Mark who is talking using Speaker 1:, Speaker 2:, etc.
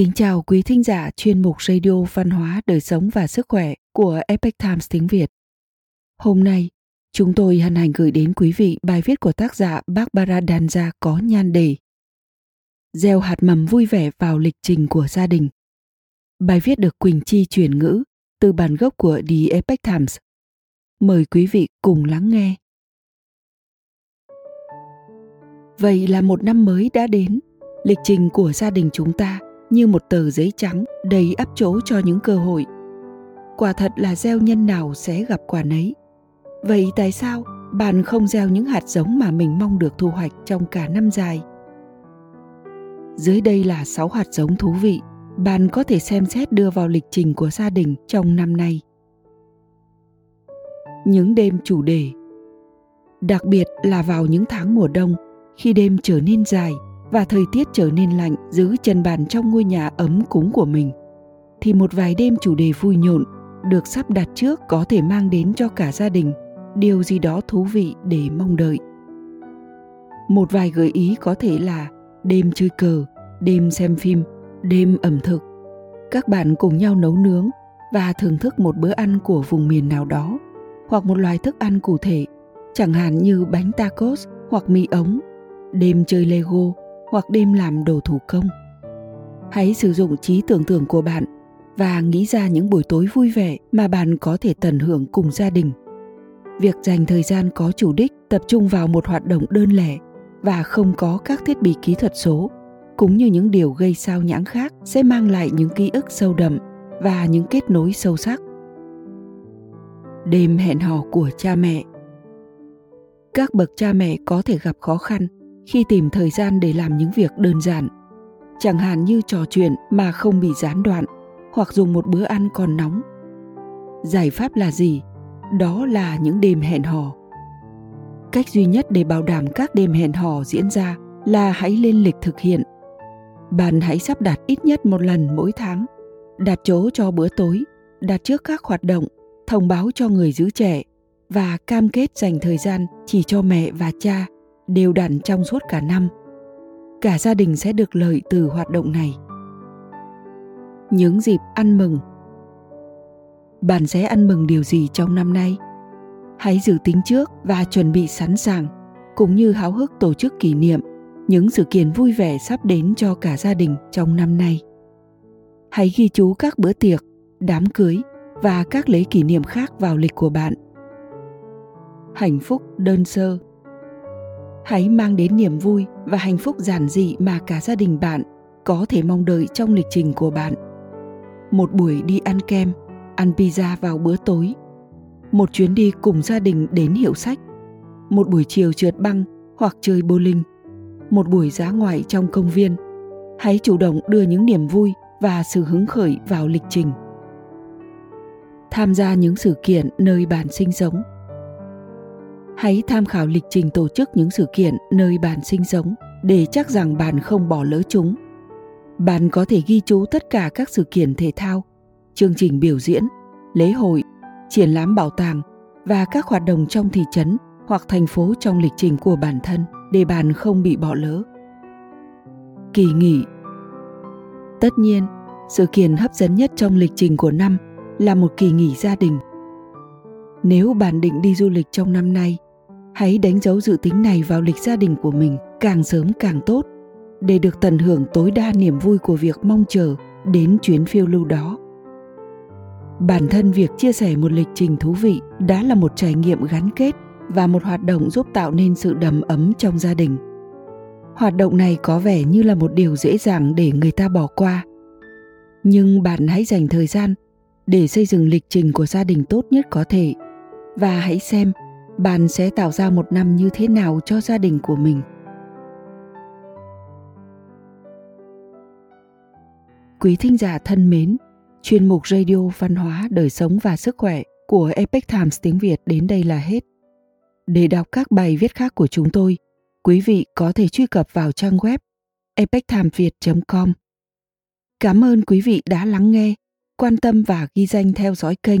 Speaker 1: Kính chào quý thính giả chuyên mục Radio Văn hóa, Đời sống và Sức khỏe của Epic Times tiếng Việt. Hôm nay, chúng tôi hân hạnh gửi đến quý vị bài viết của tác giả Barbara Danza có nhan đề Gieo hạt mầm vui vẻ vào lịch trình của gia đình. Bài viết được Quỳnh Chi chuyển ngữ từ bản gốc của The Epic Times. Mời quý vị cùng lắng nghe. Vậy là một năm mới đã đến, lịch trình của gia đình chúng ta như một tờ giấy trắng đầy ắp chỗ cho những cơ hội. Quả thật là gieo nhân nào sẽ gặp quả nấy. Vậy tại sao bạn không gieo những hạt giống mà mình mong được thu hoạch trong cả năm dài? Dưới đây là 6 hạt giống thú vị bạn có thể xem xét đưa vào lịch trình của gia đình trong năm nay. Những đêm chủ đề Đặc biệt là vào những tháng mùa đông, khi đêm trở nên dài và thời tiết trở nên lạnh giữ chân bàn trong ngôi nhà ấm cúng của mình, thì một vài đêm chủ đề vui nhộn được sắp đặt trước có thể mang đến cho cả gia đình điều gì đó thú vị để mong đợi. Một vài gợi ý có thể là đêm chơi cờ, đêm xem phim, đêm ẩm thực. Các bạn cùng nhau nấu nướng và thưởng thức một bữa ăn của vùng miền nào đó, hoặc một loài thức ăn cụ thể, chẳng hạn như bánh tacos hoặc mì ống, đêm chơi lego hoặc đêm làm đồ thủ công. Hãy sử dụng trí tưởng tượng của bạn và nghĩ ra những buổi tối vui vẻ mà bạn có thể tận hưởng cùng gia đình. Việc dành thời gian có chủ đích tập trung vào một hoạt động đơn lẻ và không có các thiết bị kỹ thuật số, cũng như những điều gây sao nhãng khác, sẽ mang lại những ký ức sâu đậm và những kết nối sâu sắc. Đêm hẹn hò của cha mẹ. Các bậc cha mẹ có thể gặp khó khăn khi tìm thời gian để làm những việc đơn giản. Chẳng hạn như trò chuyện mà không bị gián đoạn, hoặc dùng một bữa ăn còn nóng. Giải pháp là gì? Đó là những đêm hẹn hò. Cách duy nhất để bảo đảm các đêm hẹn hò diễn ra là hãy lên lịch thực hiện. Bạn hãy sắp đặt ít nhất một lần mỗi tháng. Đặt chỗ cho bữa tối, đặt trước các hoạt động, thông báo cho người giữ trẻ và cam kết dành thời gian chỉ cho mẹ và cha đều đặn trong suốt cả năm. Cả gia đình sẽ được lợi từ hoạt động này. Những dịp ăn mừng. Bạn sẽ ăn mừng điều gì trong năm nay? Hãy dự tính trước và chuẩn bị sẵn sàng, cũng như háo hức tổ chức kỷ niệm những sự kiện vui vẻ sắp đến cho cả gia đình trong năm nay. Hãy ghi chú các bữa tiệc, đám cưới và các lễ kỷ niệm khác vào lịch của bạn. Hạnh phúc đơn sơ hãy mang đến niềm vui và hạnh phúc giản dị mà cả gia đình bạn có thể mong đợi trong lịch trình của bạn. Một buổi đi ăn kem, ăn pizza vào bữa tối. Một chuyến đi cùng gia đình đến hiệu sách. Một buổi chiều trượt băng hoặc chơi bowling. Một buổi giá ngoại trong công viên. Hãy chủ động đưa những niềm vui và sự hứng khởi vào lịch trình. Tham gia những sự kiện nơi bạn sinh sống hãy tham khảo lịch trình tổ chức những sự kiện nơi bạn sinh sống để chắc rằng bạn không bỏ lỡ chúng. Bạn có thể ghi chú tất cả các sự kiện thể thao, chương trình biểu diễn, lễ hội, triển lãm bảo tàng và các hoạt động trong thị trấn hoặc thành phố trong lịch trình của bản thân để bạn không bị bỏ lỡ. Kỳ nghỉ Tất nhiên, sự kiện hấp dẫn nhất trong lịch trình của năm là một kỳ nghỉ gia đình. Nếu bạn định đi du lịch trong năm nay hãy đánh dấu dự tính này vào lịch gia đình của mình càng sớm càng tốt. Để được tận hưởng tối đa niềm vui của việc mong chờ đến chuyến phiêu lưu đó. Bản thân việc chia sẻ một lịch trình thú vị đã là một trải nghiệm gắn kết và một hoạt động giúp tạo nên sự đầm ấm trong gia đình. Hoạt động này có vẻ như là một điều dễ dàng để người ta bỏ qua. Nhưng bạn hãy dành thời gian để xây dựng lịch trình của gia đình tốt nhất có thể và hãy xem bạn sẽ tạo ra một năm như thế nào cho gia đình của mình? Quý thính giả thân mến, chuyên mục radio văn hóa, đời sống và sức khỏe của epic times tiếng việt đến đây là hết. Để đọc các bài viết khác của chúng tôi, quý vị có thể truy cập vào trang web epictimesviet com. Cảm ơn quý vị đã lắng nghe, quan tâm và ghi danh theo dõi kênh